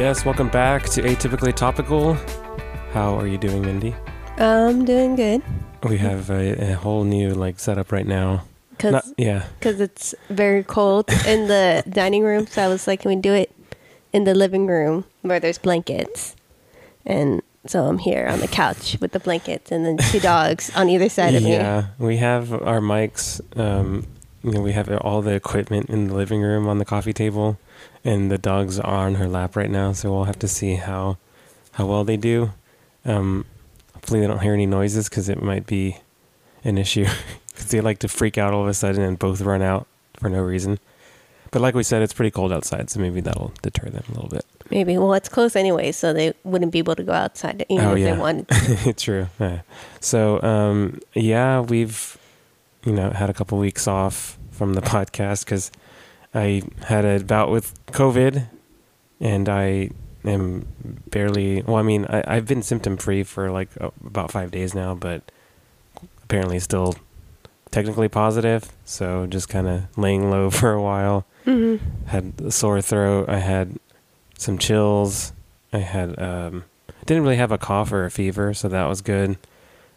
Yes, welcome back to Atypically Topical. How are you doing, Mindy? I'm doing good We have a, a whole new like setup right now. Not, because yeah, Cuz it's very cold in the dining room. So I was like, can we do it in the living room where there's blankets? And so I'm here on the couch with the blankets and then two dogs on either side of me. yeah. We have our mics. Um, you know, we have all the equipment in the living room on the coffee table, and the dogs are on her lap right now. So we'll have to see how how well they do. Um, hopefully, they don't hear any noises because it might be an issue. Because they like to freak out all of a sudden and both run out for no reason. But like we said, it's pretty cold outside, so maybe that'll deter them a little bit. Maybe. Well, it's close anyway, so they wouldn't be able to go outside even Oh, if yeah. they wanted. True. Yeah. So, um, yeah, we've, you know, had a couple weeks off from the podcast because I had a bout with COVID and I am barely, well, I mean, I, I've been symptom free for like uh, about five days now, but apparently still technically positive. So just kind of laying low for a while hmm had a sore throat. I had some chills. I had um, didn't really have a cough or a fever, so that was good.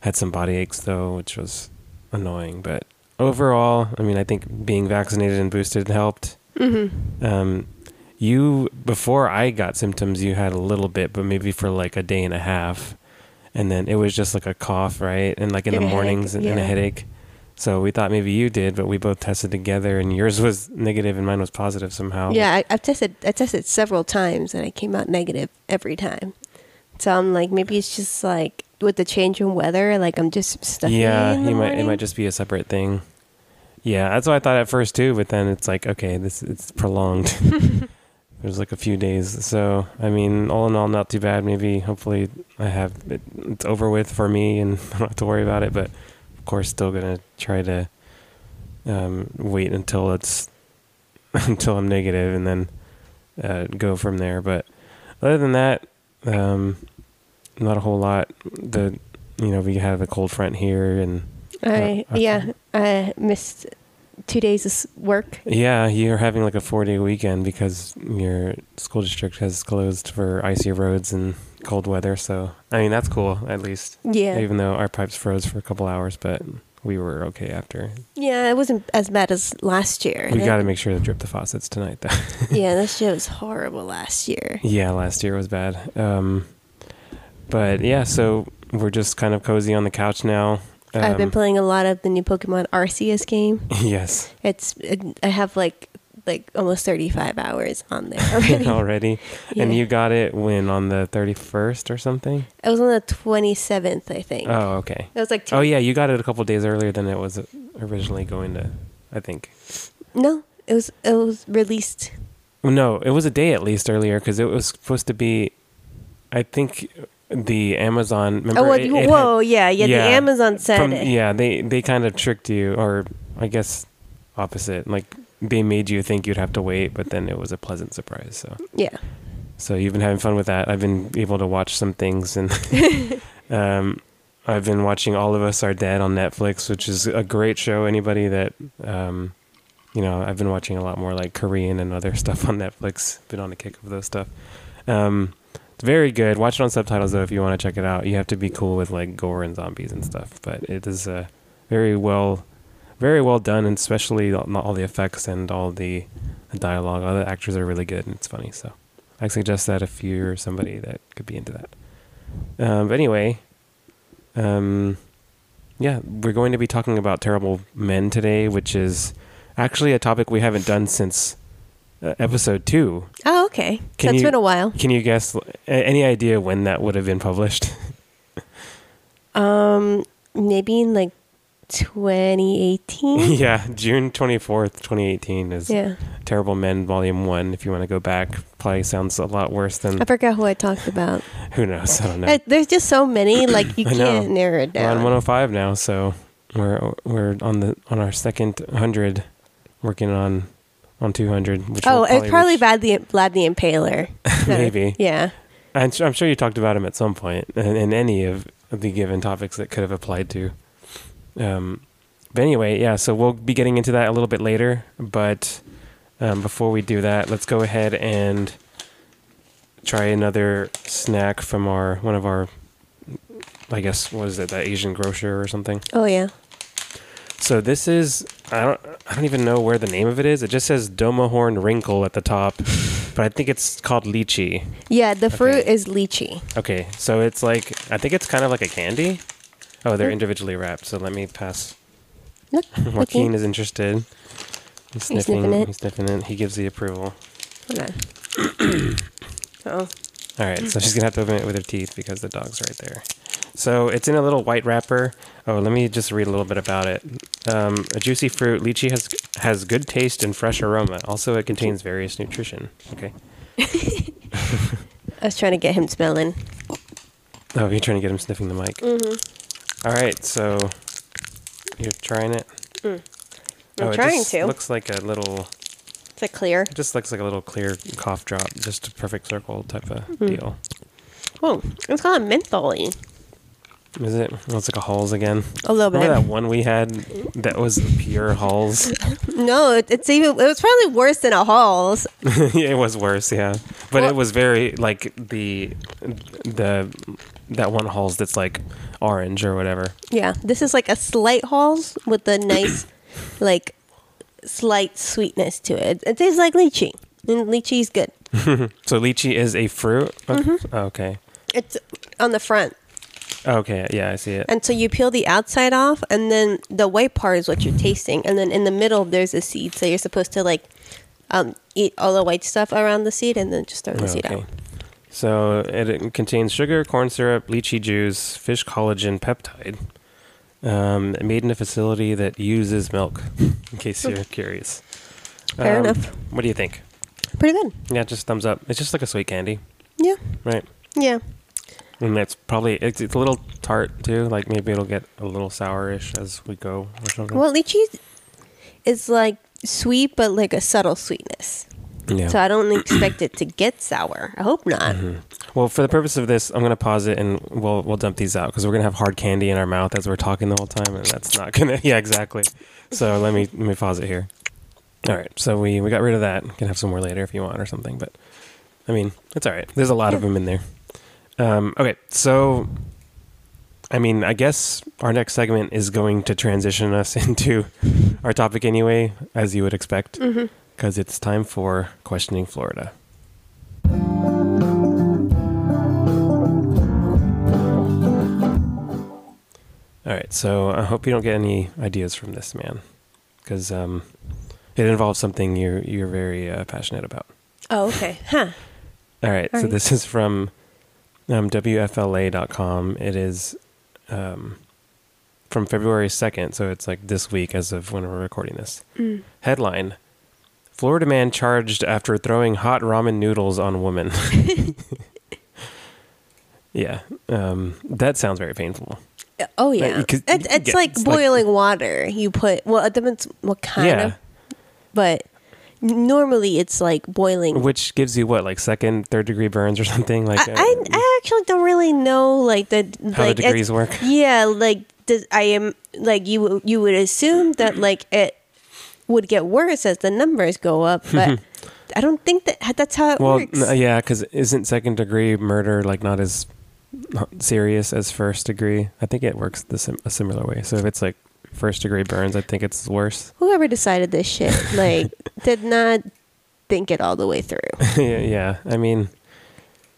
Had some body aches though, which was annoying. But overall, I mean, I think being vaccinated and boosted helped. hmm Um, you before I got symptoms, you had a little bit, but maybe for like a day and a half, and then it was just like a cough, right? And like in And the a headache, mornings and, a headache. So we thought maybe you did, but we both tested together, and yours was negative and mine was positive somehow. Yeah, I, I've tested. I tested several times and I came out negative every time. So I'm like, maybe it's just like with the change in weather, like I'm just stuck. yeah, in the you might it morning. might just be a separate thing. Yeah, that's what I thought at first too, but then it's like okay, this it's prolonged. There's like a few days, so I mean, all in all, not too bad. Maybe hopefully I have it, it's over with for me and I don't have to worry about it. But of course, still gonna try to um, wait until it's until I'm negative and then uh, go from there. But other than that, um, not a whole lot. The you know we have a cold front here and I Uh, yeah, I missed two days of work. Yeah, you're having like a four day weekend because your school district has closed for icy roads and cold weather. So, I mean, that's cool at least. Yeah, Even though our pipes froze for a couple hours, but we were okay after. yeah, it wasn't as bad as last year. We got to make sure to drip the faucets tonight, though. yeah, that shit was horrible last year. yeah, last year was bad. Um, but yeah, so we're just kind of cozy on the couch now. I've been Um, playing a lot of the new Pokemon Arceus game. yes, It's it, I have like like almost 35 hours on there already. already. And you got it when on the 31st or something? It was on the 27th, I think. Oh, okay. it was like two, Oh yeah, you got it a couple days earlier than it was originally going to. I think. no, it was it was released. No, it was a day at least earlier because it was supposed to be. I think the Amazon. Remember, oh, well, it- it had- whoa, yeah, yeah, yeah, The Amazon said from- it. yeah, they they kind of tricked you, or I guess opposite. Like they made you think you'd have to wait, but then it was a pleasant surprise. So yeah. so you've been having fun with that. I've been able to watch some things, and um, I've been watching All of Us Are Dead on Netflix, which is a great show. Anybody that um, you know, I've been watching a lot more like Korean and other stuff on Netflix. Been on a kick of those stuff. Um, very good. Watch it on subtitles though if you want to check it out. You have to be cool with like gore and zombies and stuff, but it is uh, very well, very well done, and especially all, all the effects and all the, the dialogue. All the actors are really good and it's funny. So I suggest that if you're somebody that could be into that. Um, but anyway, um, yeah, we're going to be talking about terrible men today, which is actually a topic we haven't done since uh, episode two. Oh, okay. Can so it's you- been a while. Can you guess any idea when that would have been published? Um, maybe in like 2018. yeah, June 24th, 2018 is yeah, Terrible Men Volume 1. If you want to go back, probably sounds a lot worse than I forgot who I talked about. who knows. I don't know. Uh, There's just so many, like you can't narrow it down. We're on 105 now, so we're we're on the on our second 100 working on on 200, which Oh, it's probably reach- Vlad the Vlad the Impaler. Maybe. Yeah. I'm, I'm sure you talked about him at some point in, in any of the given topics that could have applied to. Um, but anyway, yeah, so we'll be getting into that a little bit later. But um, before we do that, let's go ahead and try another snack from our one of our, I guess, what is it, that Asian grocer or something. Oh yeah. So this is I don't I don't even know where the name of it is. It just says Domahorn Wrinkle at the top, but I think it's called lychee. Yeah, the fruit Okay. is lychee. Okay, so it's like I think it's kind of like a candy. Oh, they're Mm. individually wrapped. So let me pass. Look, Joaquin looking. is interested. He's He's sniffing. sniffing it. He's sniffing it. He gives the approval. Hold on. oh, All right, so she's gonna have to open it with her teeth because the dog's right there. So it's in a little white wrapper. Oh, let me just read a little bit about it. Um, a juicy fruit, lychee has has good taste and fresh aroma. Also, it contains various nutrition. Okay. I was trying to get him smelling. Oh, you're trying to get him sniffing the mic. Mm-hmm. All right, so you're trying it. I'm oh, it trying just to. Looks like a little. It's a clear. It just looks like a little clear cough drop, just a perfect circle type of Mm-hmm. deal. Oh, it's kind of mentholy. Is it? Well, it's like a Halls again. A little bit. Remember that one we had that was pure Halls? No, it, it's even. It was probably worse than a Halls. yeah, it was worse, yeah. But Well- it was very like the the that one Halls that's like orange or whatever. Yeah, this is like a slight Halls with a nice, like, slight sweetness to it. It tastes like lychee, and lychee is good. So lychee is a fruit. Oh, Mm-hmm. Okay. It's on the front, Okay. Yeah, I see it. and so you peel the outside off, and then the white part is what you're tasting, and then in the middle there's a seed. So you're supposed to like um, eat all the white stuff around the seed, and then just throw the seed Okay. out. So it contains sugar, corn syrup, lychee juice, fish collagen peptide, um, made in a facility that uses milk. In case you're curious. Fair Um, enough. What do you think? Pretty good. Yeah, just thumbs up. It's just like a sweet candy, Yeah, right? yeah. And it's probably it's, it's a little tart too. Like maybe it'll get a little sourish as we go or something. Well, lychee is like sweet, but like a subtle sweetness. yeah. So I don't expect it to get sour. I hope not. Mm-hmm. Well, for the purpose of this, I'm gonna pause it and we'll we'll dump these out because we're gonna have hard candy in our mouth as we're talking the whole time, and that's not gonna. Yeah, exactly. So let me let me pause it here. All right, so we we got rid of that. Can have some more later if you want or something, but I mean it's all right. There's a lot of them in there. Um, okay, so I mean, I guess our next segment is going to transition us into our topic anyway, as you would expect, because it's time for questioning Florida. All right, so I hope you don't get any ideas from this man, because um, it involves something you're you're very uh, passionate about. Oh, okay. Huh. All right, All so right. this is from um, WFLA.com. It is um, from February 2nd, so it's like this week as of when we're recording this. Headline Florida man charged after throwing hot ramen noodles on woman. yeah, um, that sounds very painful. Oh yeah. you It, it's get- like it's like- boiling water. You put well, it depends what kind yeah, of, but normally it's like boiling. which gives you what, like second, third degree burns or something? Like I, uh, I, I actually don't really know like the how like the degrees work. Yeah, like does, I am like you you would assume that like it would get worse as the numbers go up, but I don't think that that's how it Well, works. n- yeah, because isn't second degree murder like not as serious as first degree? I think it works the sim- a similar way. So if it's like first degree burns, I think it's worse. Whoever decided this shit like did not think it all the way through. yeah, yeah, I mean,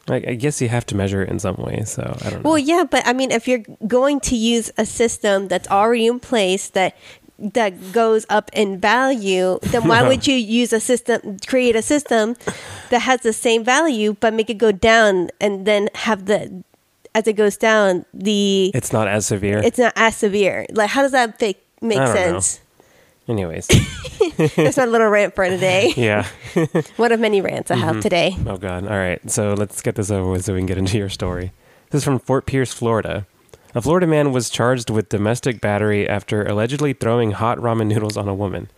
like I guess you have to measure it in some way. So I don't know. Well, yeah, but I mean, if you're going to use a system that's already in place that that goes up in value, then why would you use a system, create a system that has the same value, but make it go down, and then have the as it goes down, the it's not as severe. it's not as severe. Like, how does that make make don't know. sense? Anyways, That's my little rant for today. yeah. One of many rants I Mm-hmm. have today. Oh God! All right, so let's get this over with so we can get into your story. This is from Fort Pierce, Florida. A Florida man was charged with domestic battery after allegedly throwing hot ramen noodles on a woman.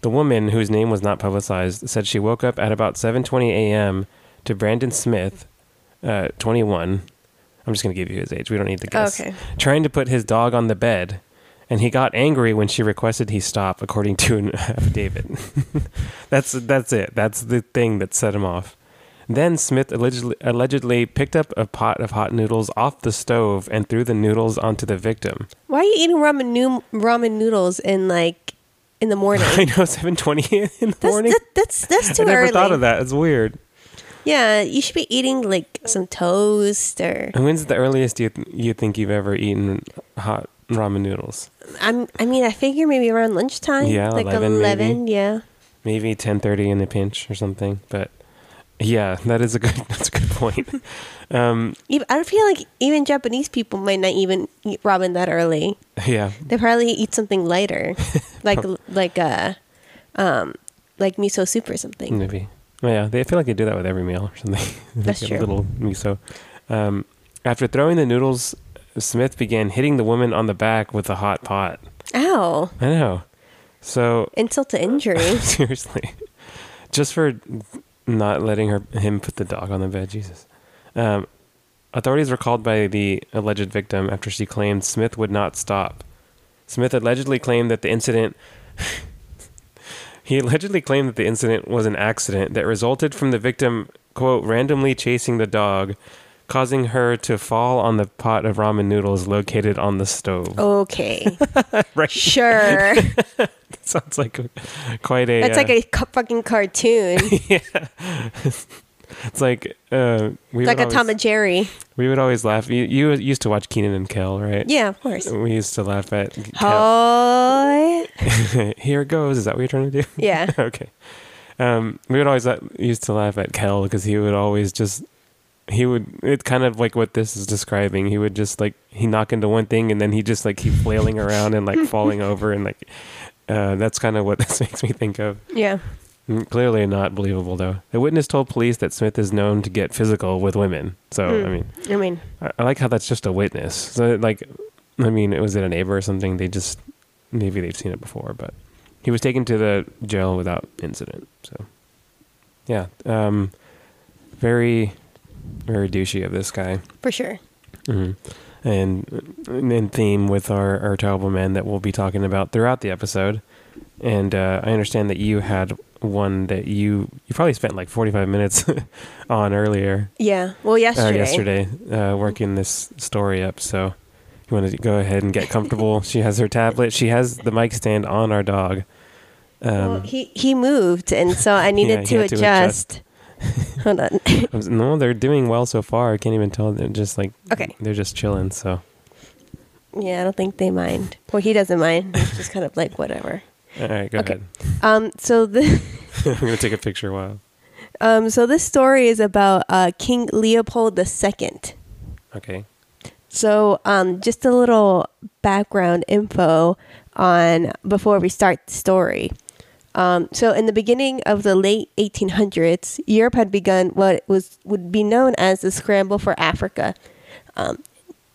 The woman, whose name was not publicized, said she woke up at about 7:20 a.m. to Brandon Smith, uh, 21. I'm just going to give you his age. We don't need to guess. Okay. Trying to put his dog on the bed, and he got angry when she requested he stop, according to an affidavit. that's that's it. That's the thing that set him off. Then Smith allegedly, allegedly picked up a pot of hot noodles off the stove and threw the noodles onto the victim. Why are you eating ramen noo- ramen noodles in like in the morning? I know, 7.20 in the That's morning. that, that's that's too early. I never early. thought of that. It's weird. Yeah, you should be eating like some toast or And when's the earliest you, you think you've ever eaten hot ramen noodles? I'm I mean I figure maybe around lunchtime. Yeah, like 11 eleven. maybe. yeah. Maybe 10.30 in a pinch or something. But yeah, that is a good, that's a good point. Um, I feel like even Japanese people might not even eat ramen that early. yeah, They probably eat something lighter, like like a um like miso soup or something. Maybe. Oh, yeah, they I feel like they do that with every meal or something. That's true. A little miso. Um, after throwing the noodles, Smith began hitting the woman on the back with a hot pot. Ow! I know. So Insult to injury. seriously, just for not letting her him put the dog on the bed. Jesus. Um, authorities were called by the alleged victim after she claimed Smith would not stop. Smith allegedly claimed that the incident. He allegedly claimed that the incident was an accident that resulted from the victim quote randomly chasing the dog, causing her to fall on the pot of ramen noodles located on the stove. Okay, right. sure. Sounds like quite a. That's uh, like a fucking cartoon. It's like uh, we It's like would a always, Tom and Jerry. We would always laugh. You, you used to watch Kenan and Kel, right? Yeah, of course. We used to laugh at. Kel. Oh, Here it goes. Is that what you're trying to do? yeah. okay. Um, we would always la- used to laugh at Kel because he would always just he would it's kind of like what this is describing. He would just like he knock into one thing and then he just like keep flailing around and like falling over and like uh, that's kind of what this makes me think of. Yeah. Mm, Clearly not believable though. The witness told police that Smith is known to get physical with women. So Hmm. I mean, I mean, I, I like how that's just a witness. So like, I mean, it was it a neighbor or something? They just maybe they've seen it before, but he was taken to the jail without incident. So yeah, um, very very douchey of this guy. for sure. hmm And in theme with our, our terrible men that we'll be talking about throughout the episode. And uh, I understand that you had one that you you probably spent like 45 minutes on earlier Yeah. Well, or yesterday. yesterday uh, working this story up. So you want to go ahead and get comfortable. she has her tablet. She has the mic stand on our dog. Um, well, he he moved, and so I needed he to, had to adjust. Hold on. Was- no, they're doing well so far. I can't even tell. They're just like Okay. They're just chilling. So yeah, I don't think they mind. Well, he doesn't mind. He's just kind of like whatever. All right, go Okay. ahead. Um. So the I'm gonna take a picture while. um. So this story is about uh, King Leopold II. Okay. So, um, just a little background info on before we start the story. Um, so, in the beginning of the late 1800s, Europe had begun what was would be known as the scramble for Africa. Um,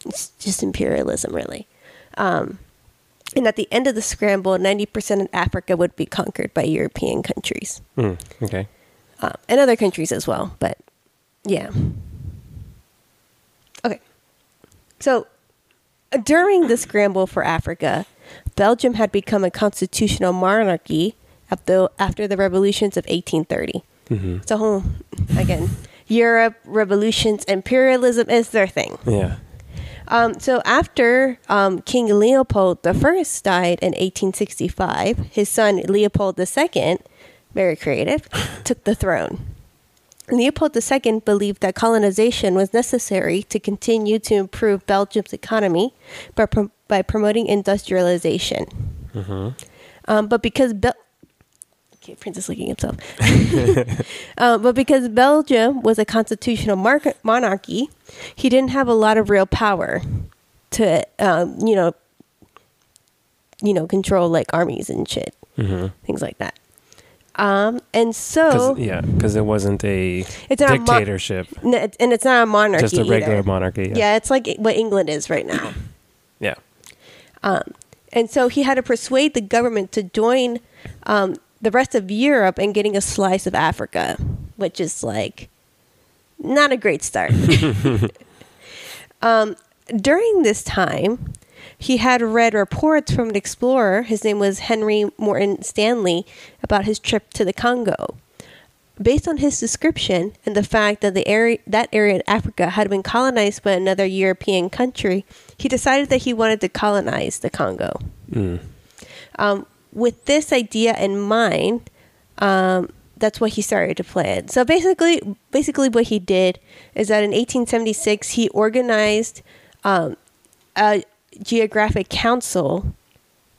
it's just imperialism, really. And at the end of the scramble, 90% of Africa would be conquered by European countries Hmm, okay. um, and other countries as well. But yeah. Okay. So during the scramble for Africa, Belgium had become a constitutional monarchy after, after the revolutions of 1830. hmm So, again, Europe, revolutions, imperialism is their thing. Yeah. Um, so after um, King Leopold I died in 1865, his son Leopold II, very creative, took the throne. Leopold II believed that colonization was necessary to continue to improve Belgium's economy by, prom- by promoting industrialization. hmm Um, but because Bel- okay, Prince is licking himself. um, but because Belgium was a constitutional mar- monarchy, he didn't have a lot of real power to, um, you know, you know, control like armies and shit, hmm things like that. Um, and so yeah, because it wasn't a it's not a mon- dictatorship, and it's not a monarchy. just a regular either. monarchy. Yeah. Yeah. it's like what England is right now. Yeah. Um, and so he had to persuade the government to join um, the rest of Europe and getting a slice of Africa, which is like not a great start. um, during this time, he had read reports from an explorer. His name was Henry Morton Stanley about his trip to the Congo. based on his description and the fact that the area that area in Africa had been colonized by another European country, he decided that he wanted to colonize the Congo. Mm. Um, with this idea in mind, um, that's what he started to plan. So basically, basically what he did is that in 1876 he organized um, a geographic council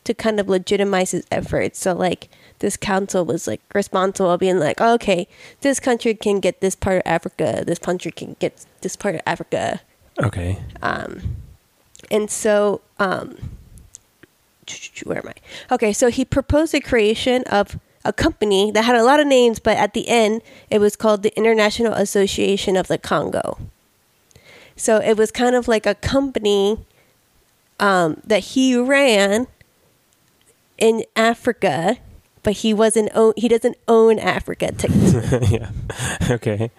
to kind of legitimize his efforts. So like this council was like responsible, being like, oh, okay, this country can get this part of Africa, this country can get this part of Africa, Okay. um, and so um, where am I? Okay, so he proposed the creation of a company that had a lot of names, but at the end, it was called the International Association of the Congo. So it was kind of like a company um, that he ran in Africa, but he wasn't own, he doesn't own Africa. yeah. Okay.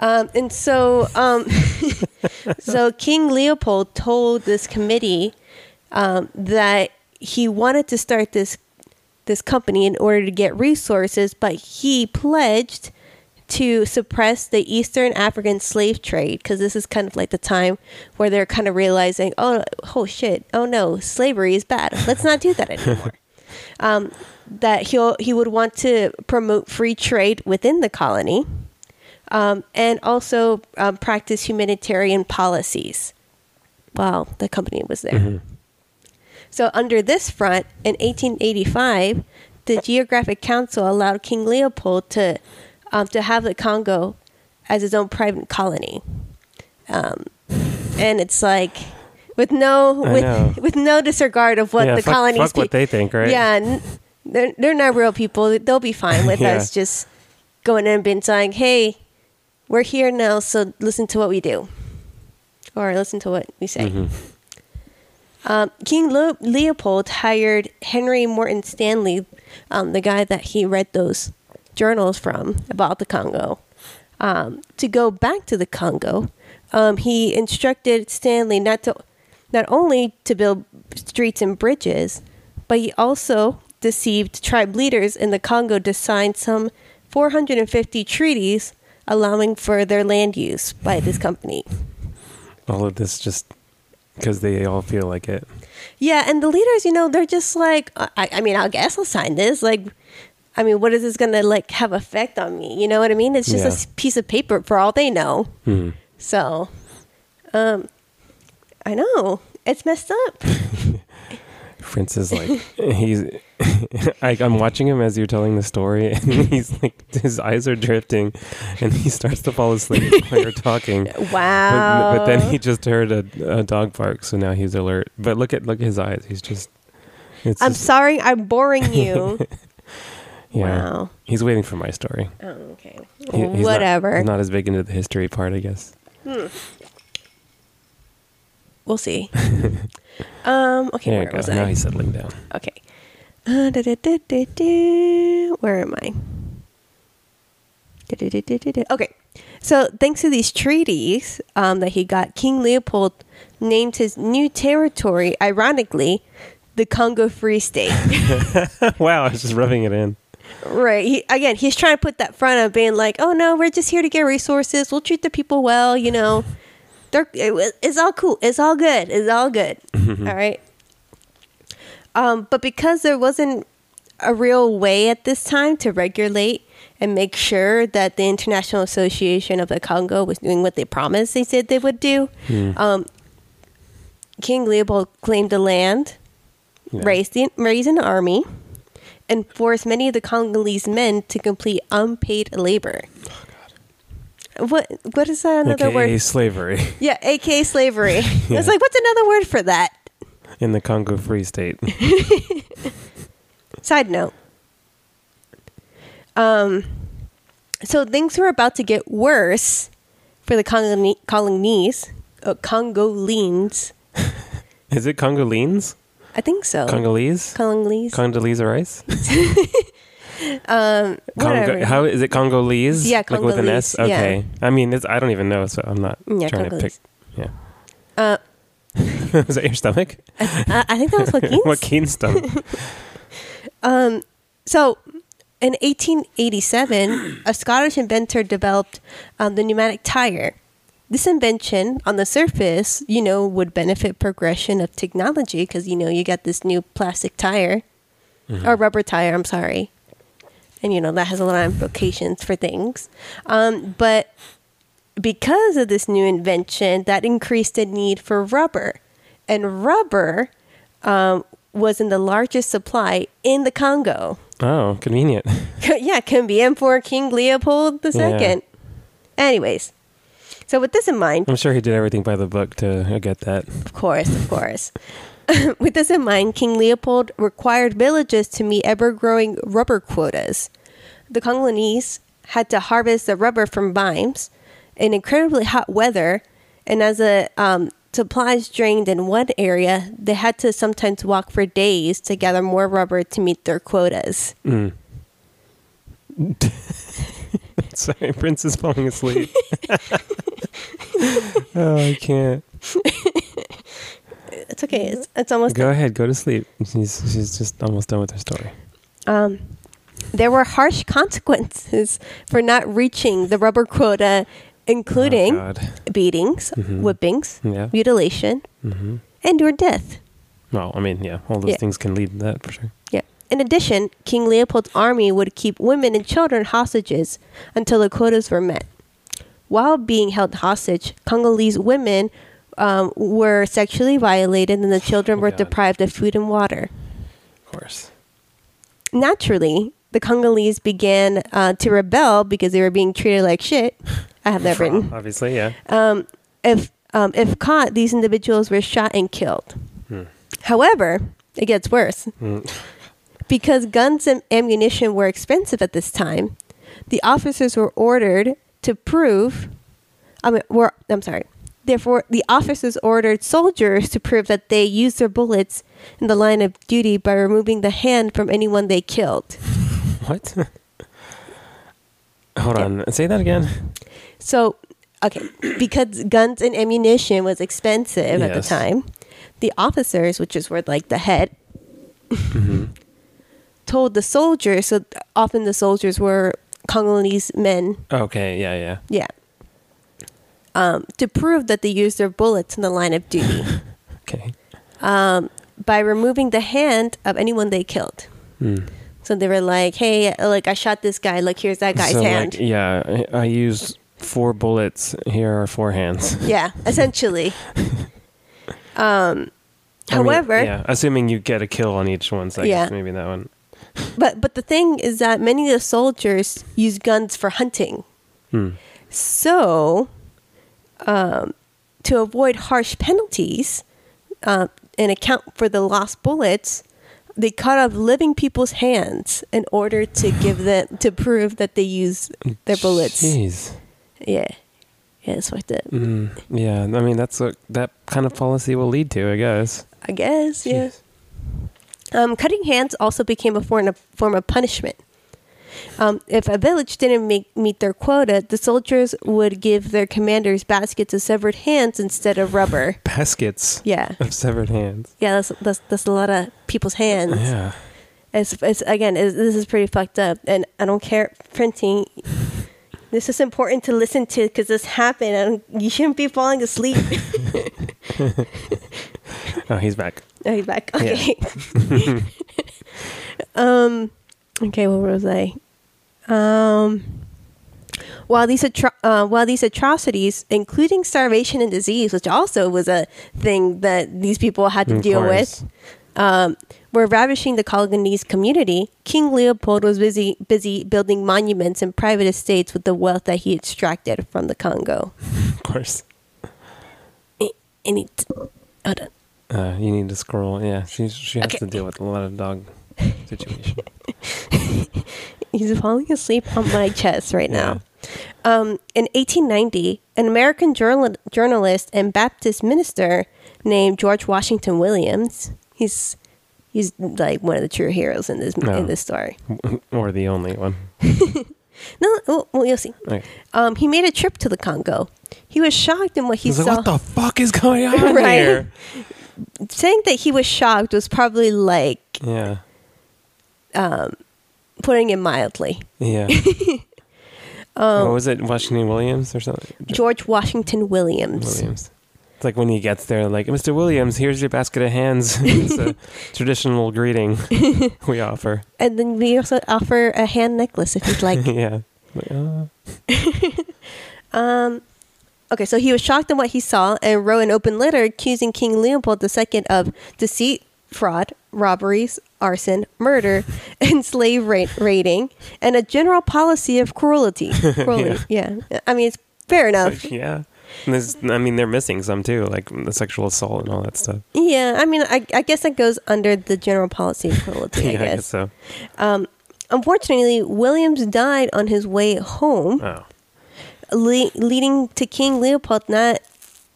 Um, and so, um, so King Leopold told this committee um, that he wanted to start this this company in order to get resources, but he pledged to suppress the Eastern African slave trade because this is kind of like the time where they're kind of realizing, oh, oh shit, oh no, slavery is bad. Let's not do that anymore. um, that he'll he would want to promote free trade within the colony um, and also um, practice humanitarian policies while the company was there. So, under this front, in 1885, the Geographic Council allowed King Leopold to um, to have the Congo as his own private colony, um, and it's like with no I know. with with no disregard of what yeah, the fuck, colonies fuck what they think, right? yeah, n- they're they're not real people. They'll be fine with Yeah. us just going in and being saying, "Hey, we're here now, so listen to what we do, or listen to what we say." Mhm. Um, King Le- Leopold hired Henry Morton Stanley, um, the guy that he read those journals from about the Congo, um, to go back to the Congo. Um, he instructed Stanley not to not only to build streets and bridges, but he also deceived tribe leaders in the Congo to sign some 450 treaties allowing for their land use by this company. All of this just because they all feel like it. Yeah, and the leaders, you know, they're just like, I, I mean, I guess I'll sign this. Like, I mean, what is this gonna like have effect on me? You know what I mean? It's just a Yeah. s- piece of paper for all they know. Hmm. So, um, I know it's messed up. Prince is like he's. I, I'm watching him as you're telling the story, and he's like his eyes are drifting, and he starts to fall asleep while you're talking. Wow. But, but then he just heard a, a dog bark, so now he's alert. But look at look at his eyes. He's just. It's I'm just- sorry, I'm boring you. yeah. Wow. He's waiting for my story. Oh, okay. He- he's not- Whatever. he's not as big into the history part, I guess. we'll see. um. Okay. There where was go. was Now he's settling down. Okay. Uh, da, da, da. Where am I? Okay. So, thanks to these treaties um, that he got, King Leopold named his new territory, ironically, the Congo Free State. wow, I was just rubbing it in. right. He, again, he's trying to put that front of being like, oh, no, we're just here to get resources. We'll treat the people well, you know. They're, it, it's all cool. It's all good. It's all good. All right. Um, but because there wasn't a real way at this time to regulate and make sure that the International Association of the Congo was doing what they promised they said they would do, um, King Leopold claimed the land, Yeah. raised, the, raised an army, and forced many of the Congolese men to complete unpaid labor. What what is that another AKA word? slavery Yeah, aka slavery. Yeah. It's like what's another word for that? In the Congo Free State. Side note. Um, so things were about to get worse for the Congolese, Congolese, uh, Congolese. Is it Congolese? I think so. Congolese? Congolese. Condoleezza Rice? um, whatever. Congo, how is it Congolese? Yeah, Like with an S? Congolese, yeah. Okay. I mean, it's, I don't even know, so I'm not Yeah, trying Congolese. to pick. Yeah. Uh, Is that your stomach? I, I think that was Joaquin's. Joaquin's stomach. Um, so in 1887, a Scottish inventor developed um, the pneumatic tire. This invention, on the surface, you know, would benefit progression of technology because you know you got this new plastic tire or rubber tire. I'm sorry, and you know that has a lot of implications for things. Um, but because of this new invention, that increased the need for rubber, and rubber um, was in the largest supply in the Congo. Oh, convenient. yeah, can convenient for King Leopold II. Yeah. Anyways, so with this in mind, I'm sure he did everything by the book to get that. of course, of course. with this in mind, King Leopold required villages to meet ever growing rubber quotas. The Congolese had to harvest the rubber from vines in incredibly hot weather, and as a um, supplies drained in one area, they had to sometimes walk for days to gather more rubber to meet their quotas. Mm. Sorry, Prince is falling asleep. oh, I can't. It's okay. It's, it's almost Go ahead, go to sleep. She's she's just almost done with her story. um, there were harsh consequences for not reaching the rubber quota, including Oh, beatings, Mhm. whippings, Yeah. mutilation, hmm and or death. Well, I mean, yeah, all those Yeah. things can lead to that for sure. Yeah. In addition, King Leopold's army would keep women and children hostages until the quotas were met. While being held hostage, Congolese women um, were sexually violated and the children Oh, were God. deprived of food and water. Of course. Naturally, the Congolese began uh, to rebel because they were being treated like shit. I have that written. Obviously, yeah. Um, if um, if caught, these individuals were shot and killed. However, it gets worse. Mm. Because guns and ammunition were expensive at this time, the officers were ordered to prove. I mean, were I'm sorry. Therefore, the officers ordered soldiers to prove that they used their bullets in the line of duty by removing the hand from anyone they killed. What? Hold on. Say that again. So, okay, because guns and ammunition was expensive at the time, the officers, which is where like the head, told the soldiers. So often the soldiers were Congolese men. Okay. Yeah. Yeah. Yeah. Um, to prove that they used their bullets in the line of duty Okay. by removing the hand of anyone they killed. Mm. So they were like, "Hey, like I shot this guy. Look, here's that guy's so, hand." Like, yeah, I used four bullets. Here are four hands. yeah, essentially. Um, I mean, however, yeah, assuming you get a kill on each one, so I Yeah. guess maybe that one. But but the thing is that many of the soldiers use guns for hunting. Hmm. So, um, to avoid harsh penalties uh, and account for the lost bullets, they cut off living people's hands in order to give them to prove that they use their bullets. Jeez. Yeah, yeah, it's like that. Mm, yeah, I mean that's what that kind of policy will lead to, I guess. I guess. Yeah. Um, cutting hands also became a form of, form of punishment. Um, if a village didn't make, meet their quota, the soldiers would give their commanders baskets of severed hands instead of rubber. Baskets Yeah, of severed hands. yeah, that's that's, that's a lot of people's hands. Yeah. It's, it's again, it's, this is pretty fucked up, and I don't care printing. This is important to listen to because this happened, and you shouldn't be falling asleep. Oh, he's back. Oh, he's back. Okay. um. Okay. What was I? Um. While these atro- uh, while these atrocities, including starvation and disease, which also was a thing that these people had to Of deal course. with, um, were ravishing the Congolese community, King Leopold was busy busy building monuments and private estates with the wealth that he extracted from the Congo. Of course. And it, hold on. Uh, you need to scroll. Yeah, she she has Okay. to deal with a lot of dog situation. He's falling asleep on my chest right now. Um, in 1890, an American journal- journalist and Baptist minister named George Washington Williams. He's he's like one of the true heroes in this No. in this story. or the only one. No, well, well you'll see. Okay. Um, he made a trip to the Congo. He was shocked in what he He's like, saw. what the fuck is going on Right. here? Saying that he was shocked was probably like Yeah. Putting it mildly. Yeah. Um, what was it? Washington Williams or something? George Washington Williams. Williams. It's like when he gets there, like, Mr. Williams, here's your basket of hands. it's a traditional greeting we offer. And then we also offer a hand necklace if you'd like. yeah. Like, uh, Um, okay, so he was shocked at what he saw and wrote an open letter accusing King Leopold II of deceit, fraud, robberies, arson, murder, and slave ra- raiding, and a general policy of cruelty. Cruelty, yeah. I mean, it's fair enough. yeah. And there's, I mean, they're missing some too, like the sexual assault and all that stuff. Yeah, I mean, I, I guess that goes under the general policy of cruelty, I yeah, I guess guess. so. Unfortunately, Williams died on his way home. Oh. le- leading to King Leopold not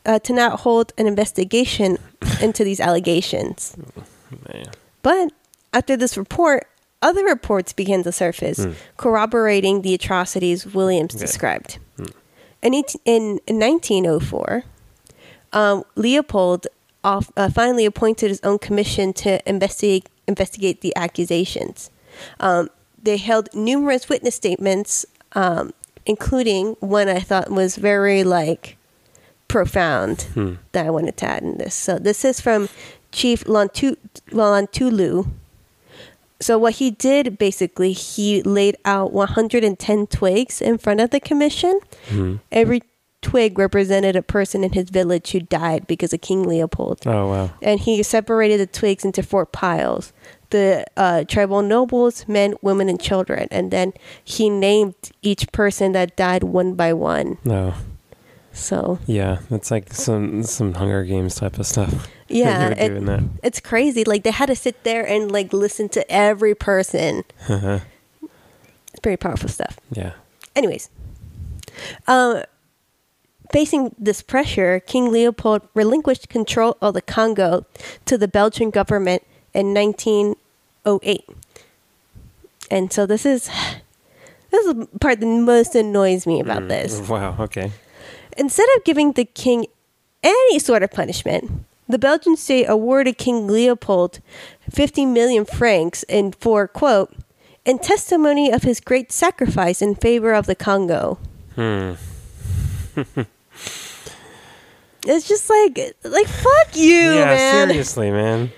uh, to not hold an investigation into these allegations. Man. But after this report, other reports began to surface, corroborating the atrocities Williams Okay. described. In, 18, in 1904, um, Leopold off, uh, finally appointed his own commission to investigate investigate the accusations. Um, they held numerous witness statements, um, including one I thought was very like profound that I wanted to add in this. So this is from Chief Lantu- Lontulu. So what he did basically, he laid out 110 twigs in front of the commission. Every twig represented a person in his village who died because of King Leopold Oh, wow. and he separated the twigs into four piles the uh, tribal nobles men women and children and then he named each person that died one by one No. So Yeah. it's like some some Hunger Games type of stuff. yeah it- doing that. it's crazy like they had to sit there and like listen to every person Uh-huh. it's pretty powerful stuff Yeah. anyways um Facing this pressure, King Leopold relinquished control of the Congo to the Belgian government in 1908. And so this is this is the part that most annoys me about this. Wow. Okay. Instead of giving the king any sort of punishment, the Belgian state awarded King Leopold 50 million francs in for quote in testimony of his great sacrifice in favor of the Congo. Hmm. It's just like like fuck you, yeah. man. Seriously, man.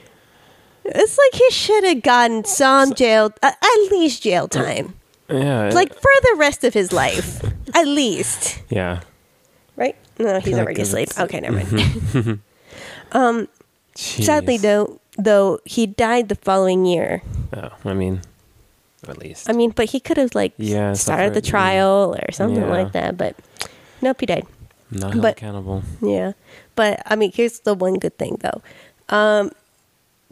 It's like he should have gotten some jail, uh, at least jail time, Yeah. like for the rest of his life, at least. Yeah. No, he's already asleep. Okay, never mind. Sadly, Jeez. though, though he died the following year. Oh, I mean, at least. I mean, but he could have like Yeah, started the trial or something Yeah. like that. But nope, he died. Not held but- accountable. Yeah, but I mean, here's the one good thing though. Um,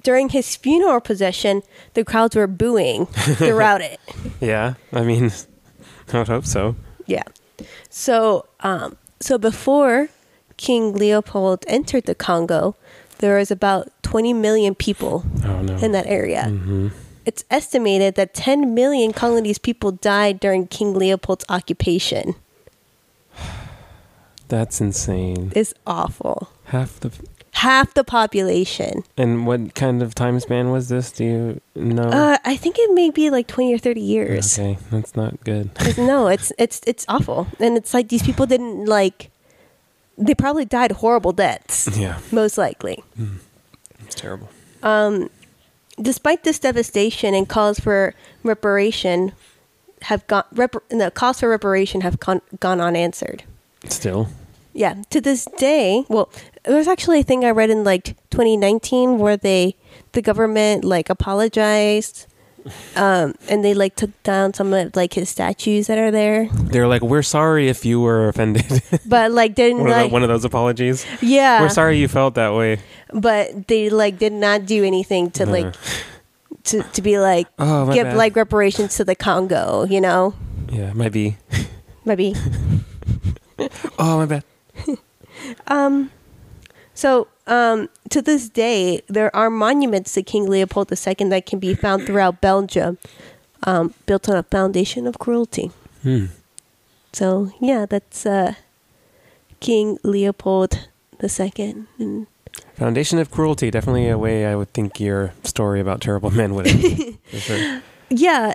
during his funeral procession, the crowds were booing throughout it. Yeah. I mean, I would hope so. Yeah. So, um, so before King Leopold entered the Congo, there was about 20 million people Oh no. in that area. hmm It's estimated that 10 million Congolese people died during King Leopold's occupation. That's insane. It's awful. Half the. Half the population. And what kind of time span was this? Do you know? Uh, I think it may be like 20 or 30 years. Okay, that's not good. no, it's it's it's awful. And it's like these people didn't like they probably died horrible deaths, yeah, most likely. it's terrible. despite this devastation and calls for reparation have gone rep- the calls for reparation have gone, gone unanswered Still. Yeah to this day well there's actually a thing i read in like 2019 where they the government like apologized um, and they like took down some of like his statues that are there They're like, we're sorry if you were offended. but like didn't one, of the, one of those apologies. yeah We're sorry you felt that way. but they like did not do anything to like Uh, to, to be like Oh, give bad. like reparations to the congo you know Yeah, maybe, maybe Oh, my bad. So, um, to this day, there are monuments to King Leopold II that can be found throughout Belgium, um, built on a foundation of cruelty. Hmm. So, yeah, that's uh, King Leopold II. And Foundation of cruelty. Definitely a way I would think your story about terrible men would end. Sure. yeah,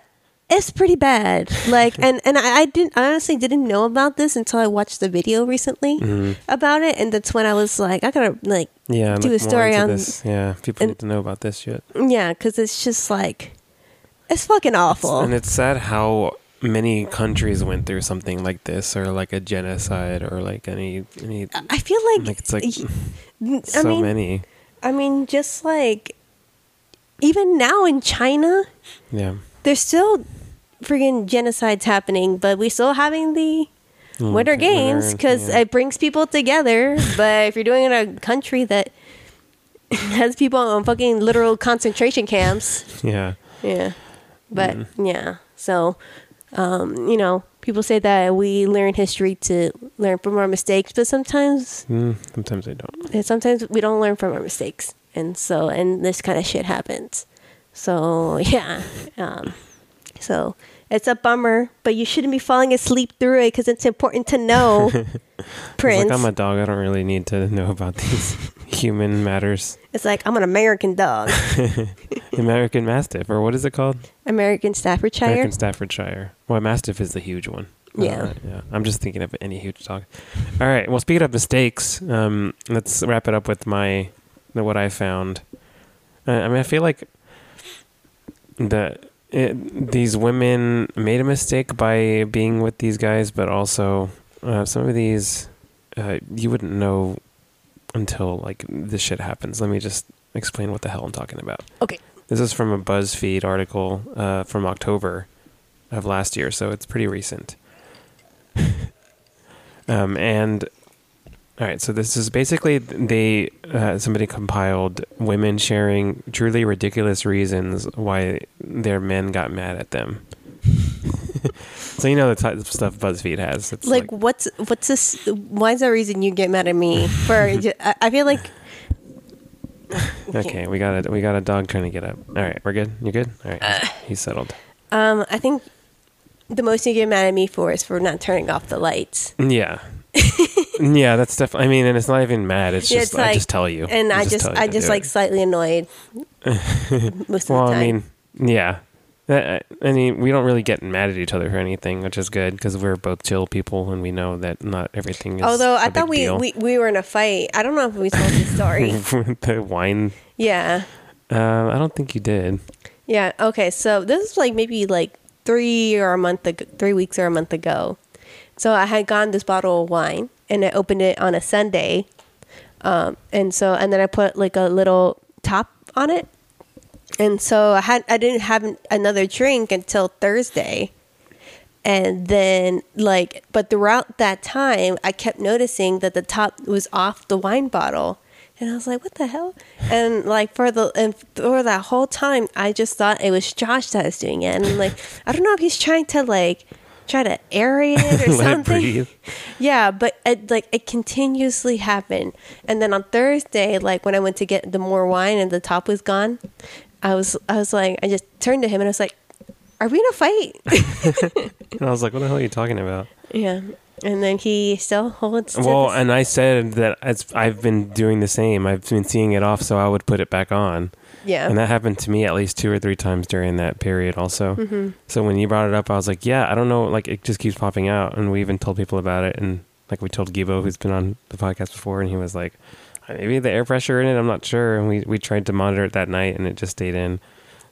it's pretty bad. Like, and and I, I didn't I honestly didn't know about this until I watched the video recently Mhm. about it, and that's when I was like, I gotta like, Yeah, Do a story on- this. Yeah, people and- need to know about this shit. yeah, because it's just like, it's fucking awful. And it's sad how many countries went through something like this, or like a genocide, or like any any. I feel like, Like it's like y- I so mean, many. I mean, just like even now in China, Yeah. there's still friggin' genocides happening, but we still having the Mm, Winter Games because yeah. it brings people together. but if you're doing it in a country that has people on fucking literal concentration camps, yeah. yeah. But Mm. yeah, so um, you know, people say that we learn history to learn from our mistakes, but sometimes Mm, sometimes I don't. and sometimes we don't learn from our mistakes, and so and this kind of shit happens. So yeah, um, so it's a bummer, but you shouldn't be falling asleep through it because it's important to know. It's Prince, like I'm a dog. I don't really need to know about these human matters. it's like I'm an American dog, American Mastiff, or what is it called? American Staffordshire. American Staffordshire. Well, Mastiff is the huge one. Yeah. Uh, yeah. I'm just thinking of any huge dog. All right. Well, speaking of mistakes, um, let's wrap it up with my what I found. Uh, I mean, I feel like the it, these women made a mistake by being with these guys, but also uh, some of these uh, you wouldn't know until like this shit happens. Let me just explain what the hell I'm talking about. Okay. This is from a BuzzFeed article uh, from October of last year, so it's pretty recent. um, and all right, so this is basically they uh, somebody compiled women sharing truly ridiculous reasons why their men got mad at them. so you know the type of stuff BuzzFeed has. It's like, what's what's this? Why is that reason you get mad at me for? I, I feel like okay, we got a we got a dog trying to get up. All right, we're good. You're good? All right, he's, he's settled. Um, I think the most you get mad at me for is for not turning off the lights. Yeah. Yeah, that's definitely. I mean, and it's not even mad. It's just it's I like- just tell you, And I just, tell you I just like it. slightly annoyed most of Well, the time. I mean, yeah. I mean, we don't really get mad at each other for anything, which is good because we're both chill people and we know that not everything is. Although I thought we, we we were in a fight. I don't know if we told the story. the wine. yeah, Uh, I don't think you did. yeah. Okay, so this is like maybe like three or a month ago, three weeks or a month ago. So I had gotten this bottle of wine and I opened it on a Sunday, um, and so and then I put like a little top on it, and so I had I didn't have another drink until Thursday. And then, like, but throughout that time, I kept noticing that the top was off the wine bottle. And I was like, what the hell? And like, for the, and for that whole time, I just thought it was Josh that was doing it. And I'm like, I don't know if he's trying to, like, try to aerate it or it something. breathe. Yeah, but it, like it continuously happened. And then on Thursday, like when I went to get the more wine and the top was gone, I was I was like I just turned to him and I was like, "Are we in a fight?" And I was like, "What the hell are you talking about?" yeah. And then he still holds. Well, and I said that I've been doing the same. I've been seeing it off, so I would put it back on. Yeah. And that happened to me at least two or three times during that period, also. Mm-hmm. So when you brought it up, I was like, yeah, I don't know. Like, it just keeps popping out. And we even told people about it. And, like, we told Gibo, who's been on the podcast before, and he was like, maybe the air pressure in it, I'm not sure. And we, we tried to monitor it that night, and it just stayed in.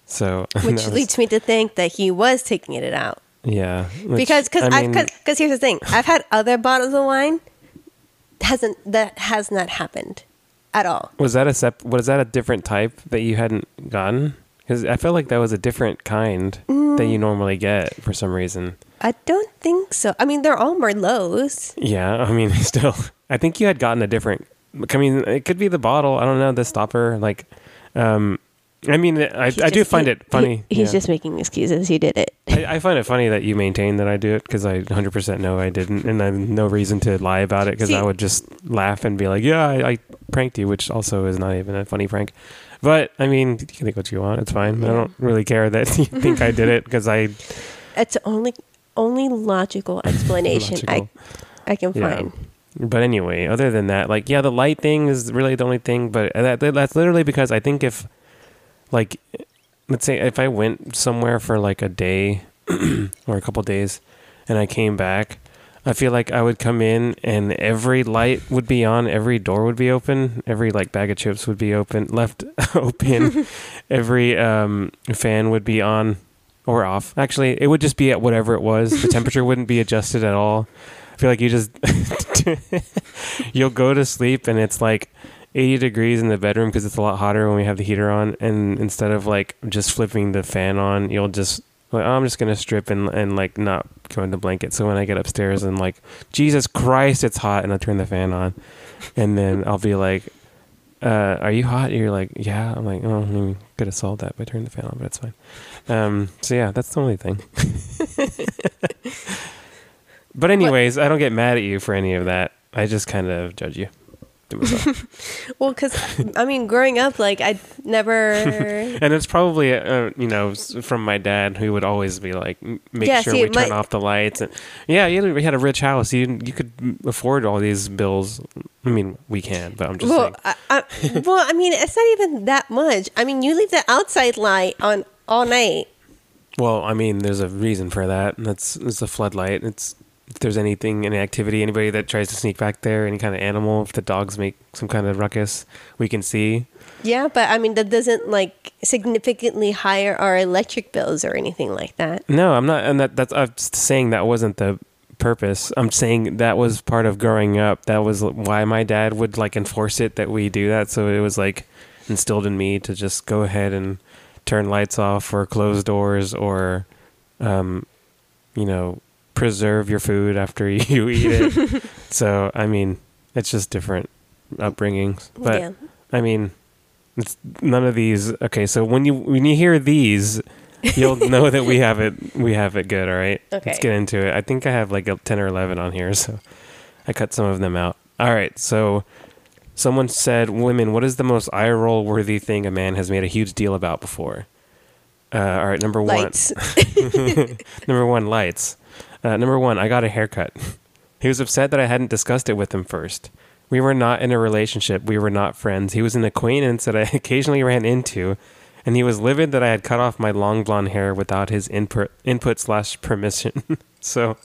So, which was- leads me to think that he was taking it out yeah. which, because because I because here's the thing I've had other bottles of wine hasn't that has not happened at all. was that a sep- was that a different type that you hadn't gotten? Because I felt like that was a different kind that Mm. you normally get for some reason. I don't think so. I mean, they're all Merlots. Yeah, I mean, still, I think you had gotten a different. I mean, it could be the bottle. I don't know the stopper. Like, um, I mean, I, I He do find he- it funny. he- he's yeah. just making excuses. He did it. I, I find it funny that you maintain that I do it because I 100% know I didn't, and I have no reason to lie about it because I would just laugh and be like, "Yeah, I, I pranked you," which also is not even a funny prank. But I mean, you can think what you want. It's fine. I don't really care that you think I did it because I It's only only logical explanation Logical. I I can Yeah. find. But anyway, other than that, like, yeah, the light thing is really the only thing. But that- that's literally because I think if, like, let's say if I went somewhere for like a day or a couple days, and I came back, I feel like I would come in and every light would be on, every door would be open, every like bag of chips would be open, left open, every um, fan would be on or off. Actually, it would just be at whatever it was. The temperature wouldn't be adjusted at all. I feel like you just you'll go to sleep and it's like 80 degrees in the bedroom because it's a lot hotter when we have the heater on and instead of like just flipping the fan on, you'll just like, oh, I'm just gonna strip and and like not go in the blanket. So when I get upstairs and like, Jesus Christ, it's hot, and I turn the fan on, and then I'll be like, uh, "Are you hot?" And you're like, "Yeah." I'm like, "Oh, I mean, could have solved that by turning the fan on, but it's fine." Um, so yeah, that's the only thing. but anyways, I don't get mad at you for any of that. I just kind of judge you to myself. Well, because I mean, growing up, like I never. and it's probably uh, you know from my dad who would always be like make Yeah, sure see, we turn my- off the lights and yeah you had, we had a rich house you you could afford all these bills i mean we can but i'm just well, saying I, I, well, I mean, it's not even that much. I mean, you leave the outside light on all night. well i mean there's a reason for that and that's it's a floodlight it's if there's anything any activity anybody that tries to sneak back there any kind of animal if the dogs make some kind of ruckus we can see Yeah, but I mean, that doesn't like significantly higher our electric bills or anything like that. No, I'm not, and that that's I'm just saying that wasn't the purpose. I'm saying that was part of growing up. That was why my dad would like enforce it that we do that. So it was like instilled in me to just go ahead and turn lights off or close doors or, um, you know, preserve your food after you eat it. so I mean, it's just different upbringings. But yeah. I mean, it's none of these. Okay, so when you when you hear these, you'll know that we have it. We have it good. All right. Okay. Let's get into it. I think I have like a ten or eleven on here, so I cut some of them out. All right. So someone said, "Women, what is the most eye roll worthy thing a man has made a huge deal about before?" Uh, all right. Number one. Lights. Number one, lights. Uh, number one, I got a haircut. He was upset that I hadn't discussed it with him first. We were not in a relationship. We were not friends. He was an acquaintance that I occasionally ran into, and he was livid that I had cut off my long blonde hair without his input input slash permission. so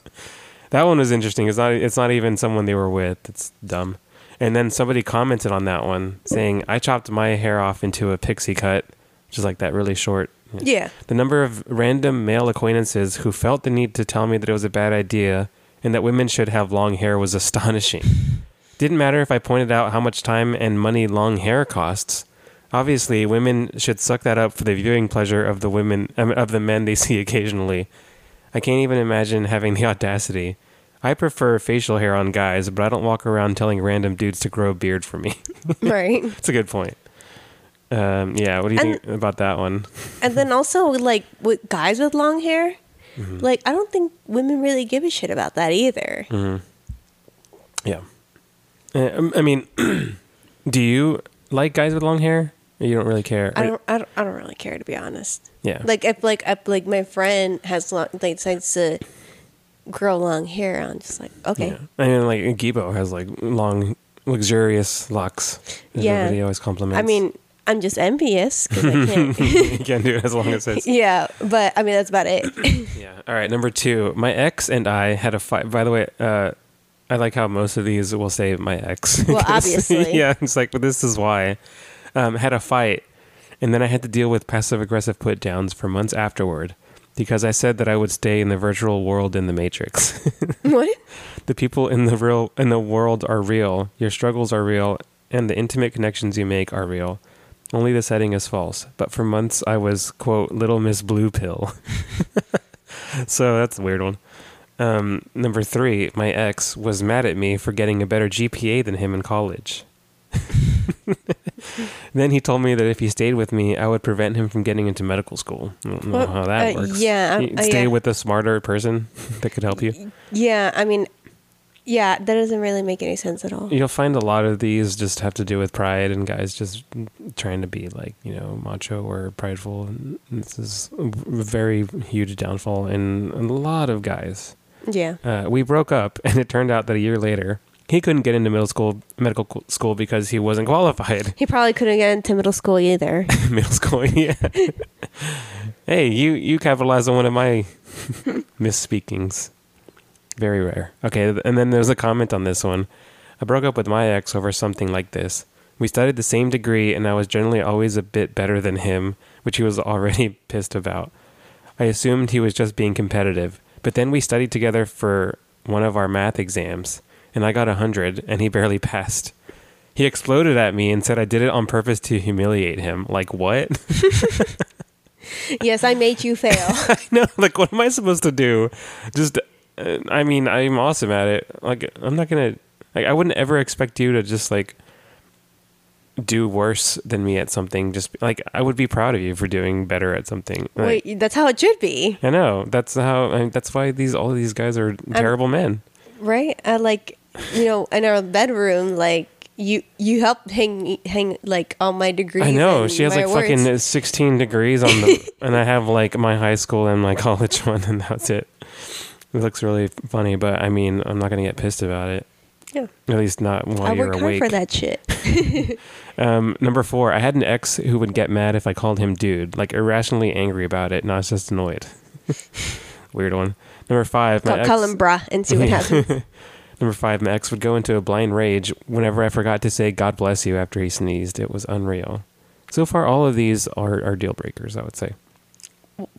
that one was interesting. It's not. It's not even someone they were with. It's dumb. And then somebody commented on that one saying, "I chopped my hair off into a pixie cut, which is like that really short." Yeah. The number of random male acquaintances who felt the need to tell me that it was a bad idea and that women should have long hair was astonishing. Didn't matter if I pointed out how much time and money long hair costs. Obviously, women should suck that up for the viewing pleasure of the women um, of the men they see occasionally. I can't even imagine having the audacity. I prefer facial hair on guys, but I don't walk around telling random dudes to grow a beard for me. Right. That's a good point. Um, yeah, what do you And- think about that one? And then also like with guys with long hair, Mm-hmm. like I don't think women really give a shit about that either. Mm-hmm. Yeah. Uh, um, I mean, do you like guys with long hair? Or you don't really care. I don't, I don't I don't really care to be honest. Yeah. Like if like if like my friend has long like decides to grow long hair, I'm just like okay. Yeah. I mean, like Gibo has like long, luxurious locks. Yeah. Everybody always compliments. I mean, I'm just envious because I can't. you can't do it as long as it's. yeah, but I mean that's about it. Yeah. All right. Number two, my ex and I had a fight. By the way, uh, I like how most of these will say my ex. Well, obviously. yeah. It's like, but this is why. Um, had a fight, and then I had to deal with passive aggressive put downs for months afterward because I said that I would stay in the virtual world in the Matrix. what? the people in the real in the world are real. Your struggles are real, and the intimate connections you make are real. Only the setting is false. But for months, I was quote little Miss Blue Pill. so that's a weird one. Um, number three, my ex was mad at me for getting a better GPA than him in college. then he told me that if he stayed with me, I would prevent him from getting into medical school. I don't know Well, how that uh, works. yeah, uh, stay yeah. with a smarter person that could help you. Yeah, I mean, yeah, that doesn't really make any sense at all. You'll find a lot of these just have to do with pride and guys just trying to be like, you know, macho or prideful. And this is a very huge downfall in a lot of guys. Yeah. Uh, we broke up, and it turned out that a year later, he couldn't get into middle school, medical school because he wasn't qualified. He probably couldn't get into middle school either. middle school, yeah. hey, you you capitalized on one of my misspeakings. Very rare. Okay, and then there's a comment on this one. I broke up with my ex over something like this. We studied the same degree, and I was generally always a bit better than him, which he was already pissed about. I assumed he was just being competitive, but then we studied together for one of our math exams, and I got a 100, and he barely passed. He exploded at me and said I did it on purpose to humiliate him. Like, what? yes, I made you fail. I know. Like, what am I supposed to do? Just, I mean, I'm awesome at it. Like, I'm not gonna. Like, I wouldn't ever expect you to just like do worse than me at something. Just like I would be proud of you for doing better at something. Like, Wait, that's how it should be, I know. That's how. I mean, that's why these all these guys are terrible men. right? I like, you know, in our bedroom, like you you helped hang hang like all my degrees. I know. She has like words. fucking 16 degrees on the, and I have like my high school and my college one, and that's it. It looks really funny, but I mean, I'm not gonna get pissed about it. Yeah. At least not while I you're work hard awake. for that shit. Um, number four, I had an ex who would get mad if I called him dude, like irrationally angry about it, not just annoyed. Weird one. Number five, my Call, ex, call him brah and see what happens. Number five, my ex would go into a blind rage whenever I forgot to say God bless you after he sneezed. It was unreal. So far, all of these are, are deal breakers, I would say.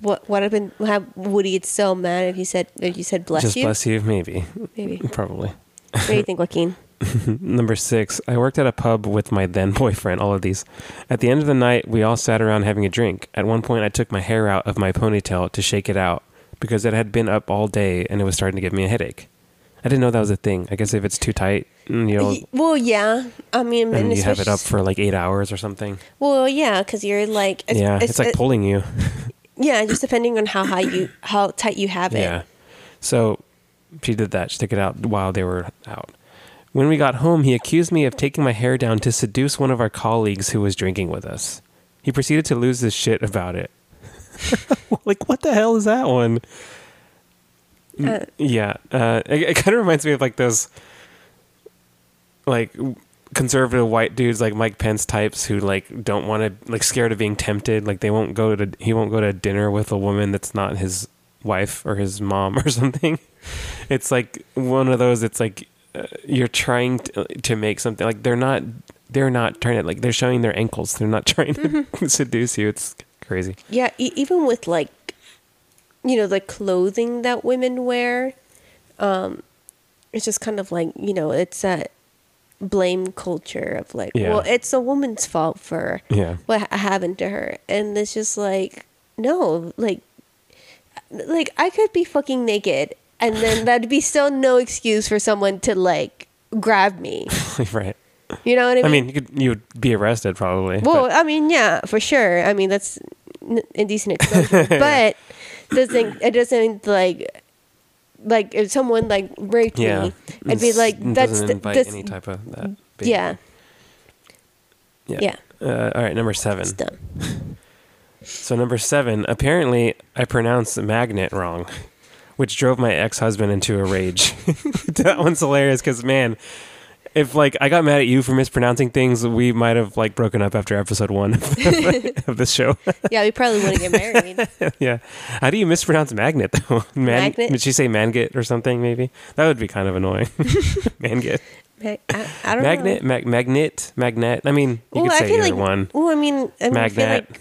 What what have been? How, would he get so mad if you said if you said bless Just you? bless you, maybe. Maybe. Probably. What do you think, Joaquin? Number six, I worked at a pub with my then boyfriend, all of these. At the end of the night, we all sat around having a drink. At one point, I took my hair out of my ponytail to shake it out because it had been up all day and it was starting to give me a headache. I didn't know that was a thing. I guess if it's too tight, mm, you know, Y- Well, yeah. I mean, and you have it up for like eight hours or something. Well, yeah, because you're like, it's, yeah, it's, like it- pulling you. Yeah, just depending on how high you, how tight you have it. Yeah. So she did that. She took it out while they were out. When we got home, he accused me of taking my hair down to seduce one of our colleagues who was drinking with us. He proceeded to lose his shit about it. like, what the hell is that one? Uh, Yeah. Uh, it, it kind of reminds me of like those, like, conservative white dudes like Mike Pence types who like don't want to like scared of being tempted like they won't go to he won't go to dinner with a woman that's not his wife or his mom or something. It's like one of those it's like uh, you're trying to, to make something like they're not they're not trying to like they're showing their ankles. They're not trying to seduce you. It's crazy. Yeah, e- even with like, you know, the clothing that women wear, um, it's just kind of like you know, it's that blame culture of like, Yeah. well, it's a woman's fault for yeah what happened to her, and it's just like, no, like, like I could be fucking naked, and then that'd be still no excuse for someone to like grab me. right You know what I mean? i mean you could you would be arrested probably Well, but- I mean, yeah, for sure. I mean, that's indecent exposure, but doesn't it doesn't like like if someone like raped yeah. Me, I'd be like, that's the- that's any type of that yeah, yeah. Yeah, Uh, all right number seven. So number seven, apparently I pronounced magnet wrong, which drove my ex-husband into a rage. that one's hilarious because man, if like I got mad at you for mispronouncing things, we might have like broken up after episode one of this show. Yeah, we probably wouldn't get married. yeah, how do you mispronounce magnet though? Man- Magnet? Did she say manget or something? Maybe that would be kind of annoying. manget, Ma- I, I don't magnet, know. mag- magnet, magnet. I mean, you Well, could I say feel either like, one. Well, I mean, I mean I feel Magnet. like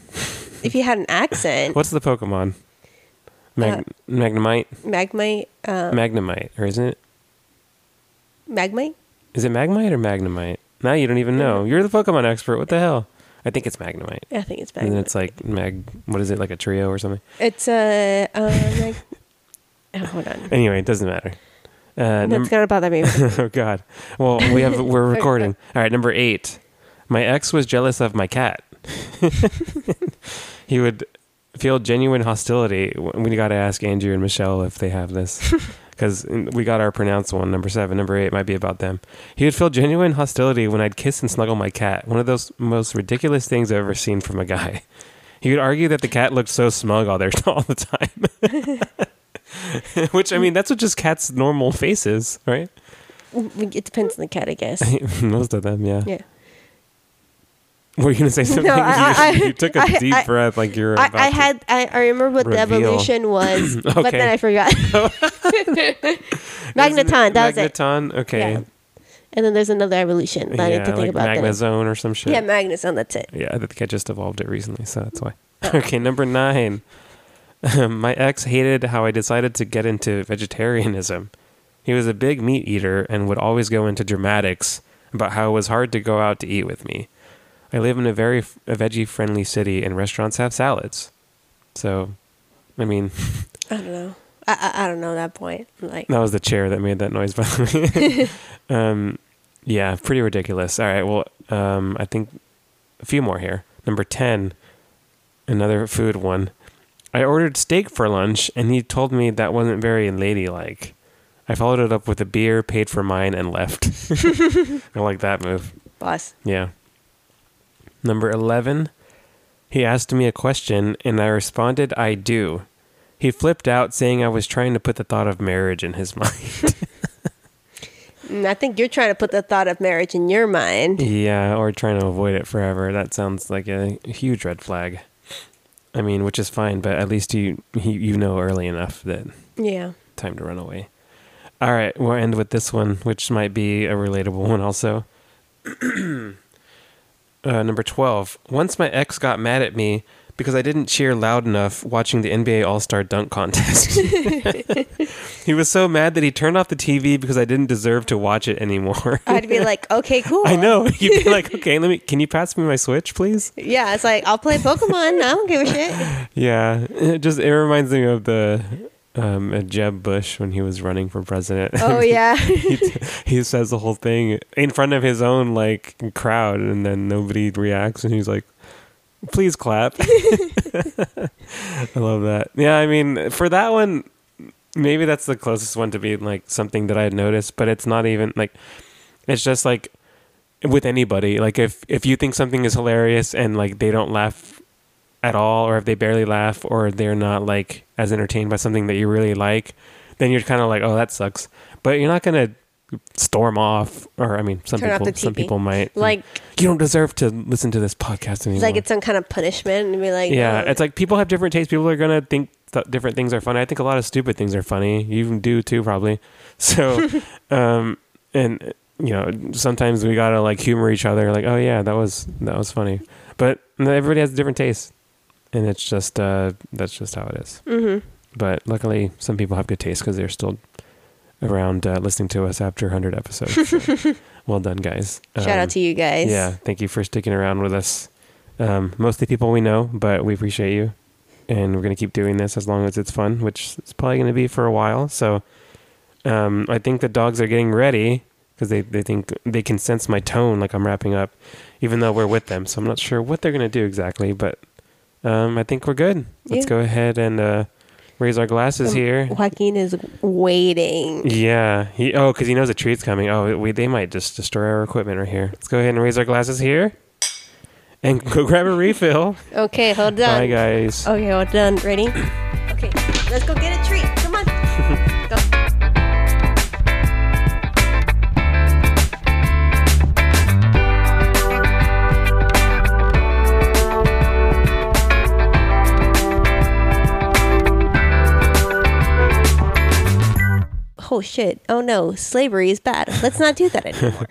if you had an accent, What's the Pokemon? Mag- Uh, Magnemite, Magmite, uh, Magnemite, or isn't it? Magmite. Is it Magmite or Magnemite? Now you don't even know. You're the Pokemon expert. What the hell? I think it's Magnemite. I think it's And then it's like Mag. What is it? Like a trio or something? It's a uh, uh, mag- oh, hold on. Anyway, it doesn't matter. Uh, That's number, gonna bother me. oh God. Well, we have we're recording. All right, number eight. My ex was jealous of my cat. he would feel genuine hostility. We got to ask Andrew and Michelle if they have this. Because we got our pronounced one, number seven. Number eight might be about them. He would feel genuine hostility when I'd kiss and snuggle my cat. One of those most ridiculous things I've ever seen from a guy. He would argue that the cat looked so smug all there all the time. Which I mean, that's what just cats' normal faces, right? it depends on the cat, I guess. Most of them, yeah. Yeah. Were you gonna say something? I- you, I- you took a I- deep breath, like you were. I, About I to- had I, I remember what the evolution was, but then I forgot. Magneton, that was it. Magneton. Okay. Yeah. And then there's another evolution. that I Yeah, need to think like about that. Magnezone or some shit. Yeah, Magneton, that's it. Yeah, I think I just evolved it recently, so that's why. Oh. Okay, number nine. My ex hated how I decided to get into vegetarianism. He was a big meat eater and would always go into dramatics about how it was hard to go out to eat with me. I live in a very a veggie friendly city and restaurants have salads. So, I mean, I don't know. I, I I don't know that point. Like that was the chair that made that noise, by the way. um, yeah, pretty ridiculous. All right, well, um, I think a few more here. Number 10, another food one. I ordered steak for lunch, and he told me that wasn't very ladylike. I followed it up with a beer, paid for mine, and left. I like that move. boss. Yeah. Number 11, he asked me a question, and I responded, I do. He flipped out, saying I was trying to put the thought of marriage in his mind. Mm, I think you're trying to put the thought of marriage in your mind. yeah, or trying to avoid it forever. That sounds like a huge red flag. I mean, which is fine, but at least you you, you know early enough that Yeah. time to run away. All right, we'll end with this one, which might be a relatable one also. uh, number 12. Once my ex got mad at me because I didn't cheer loud enough watching the NBA All Star Dunk Contest. he was so mad that he turned off the TV because I didn't deserve to watch it anymore. I'd be like, okay, cool. I know. You'd be like, okay, let me. Can you pass me my Switch, please? Yeah, it's like I'll play Pokemon. I don't give a shit. Yeah, it just it reminds me of the um, uh, Jeb Bush when he was running for president. Oh yeah. he, he says the whole thing in front of his own like crowd, and then nobody reacts, and he's like, "Please clap." I love that. Yeah, I mean, for that one, maybe that's the closest one to being like something that I had noticed, but it's not even like it's just like with anybody. Like if if you think something is hilarious and like they don't laugh at all, or if they barely laugh, or they're not like as entertained by something that you really like, then you're kind of like, oh, that sucks. But you're not gonna storm off, or I mean, some Turn people some people might Like you don't deserve to listen to this podcast anymore. it's like it's some kind of punishment and be like, yeah, oh, it's like people have different tastes. People are gonna think th- different things are funny. I think a lot of stupid things are funny. You do too, probably. So, um, and you know, sometimes we gotta like humor each other. Like, oh yeah, that was that was funny. But everybody has different tastes, and it's just uh, that's just how it is. mhm. But luckily, some people have good taste because they're still around uh, listening to us after 100 episodes. So, well done, guys. Shout Um, out to you guys. yeah, thank you for sticking around with us. Um, mostly people we know, but we appreciate you, and we're gonna keep doing this as long as it's fun, which is probably gonna be for a while. So, um, I think the dogs are getting ready because they they think they can sense my tone, like I'm wrapping up, even though we're with them. So I'm not sure what they're gonna do exactly, but um, I think we're good. Let's Yeah. go ahead and uh, raise our glasses Um, here. Joaquin is waiting. Yeah. He oh, because he knows a treat's coming. Oh, we they might just destroy our equipment right here. Let's go ahead and raise our glasses here, and go grab a refill. Okay, hold on. Bye, guys. Okay, well done. Ready? Okay, let's go get a Oh shit. Oh no, slavery is bad. Let's not do that anymore.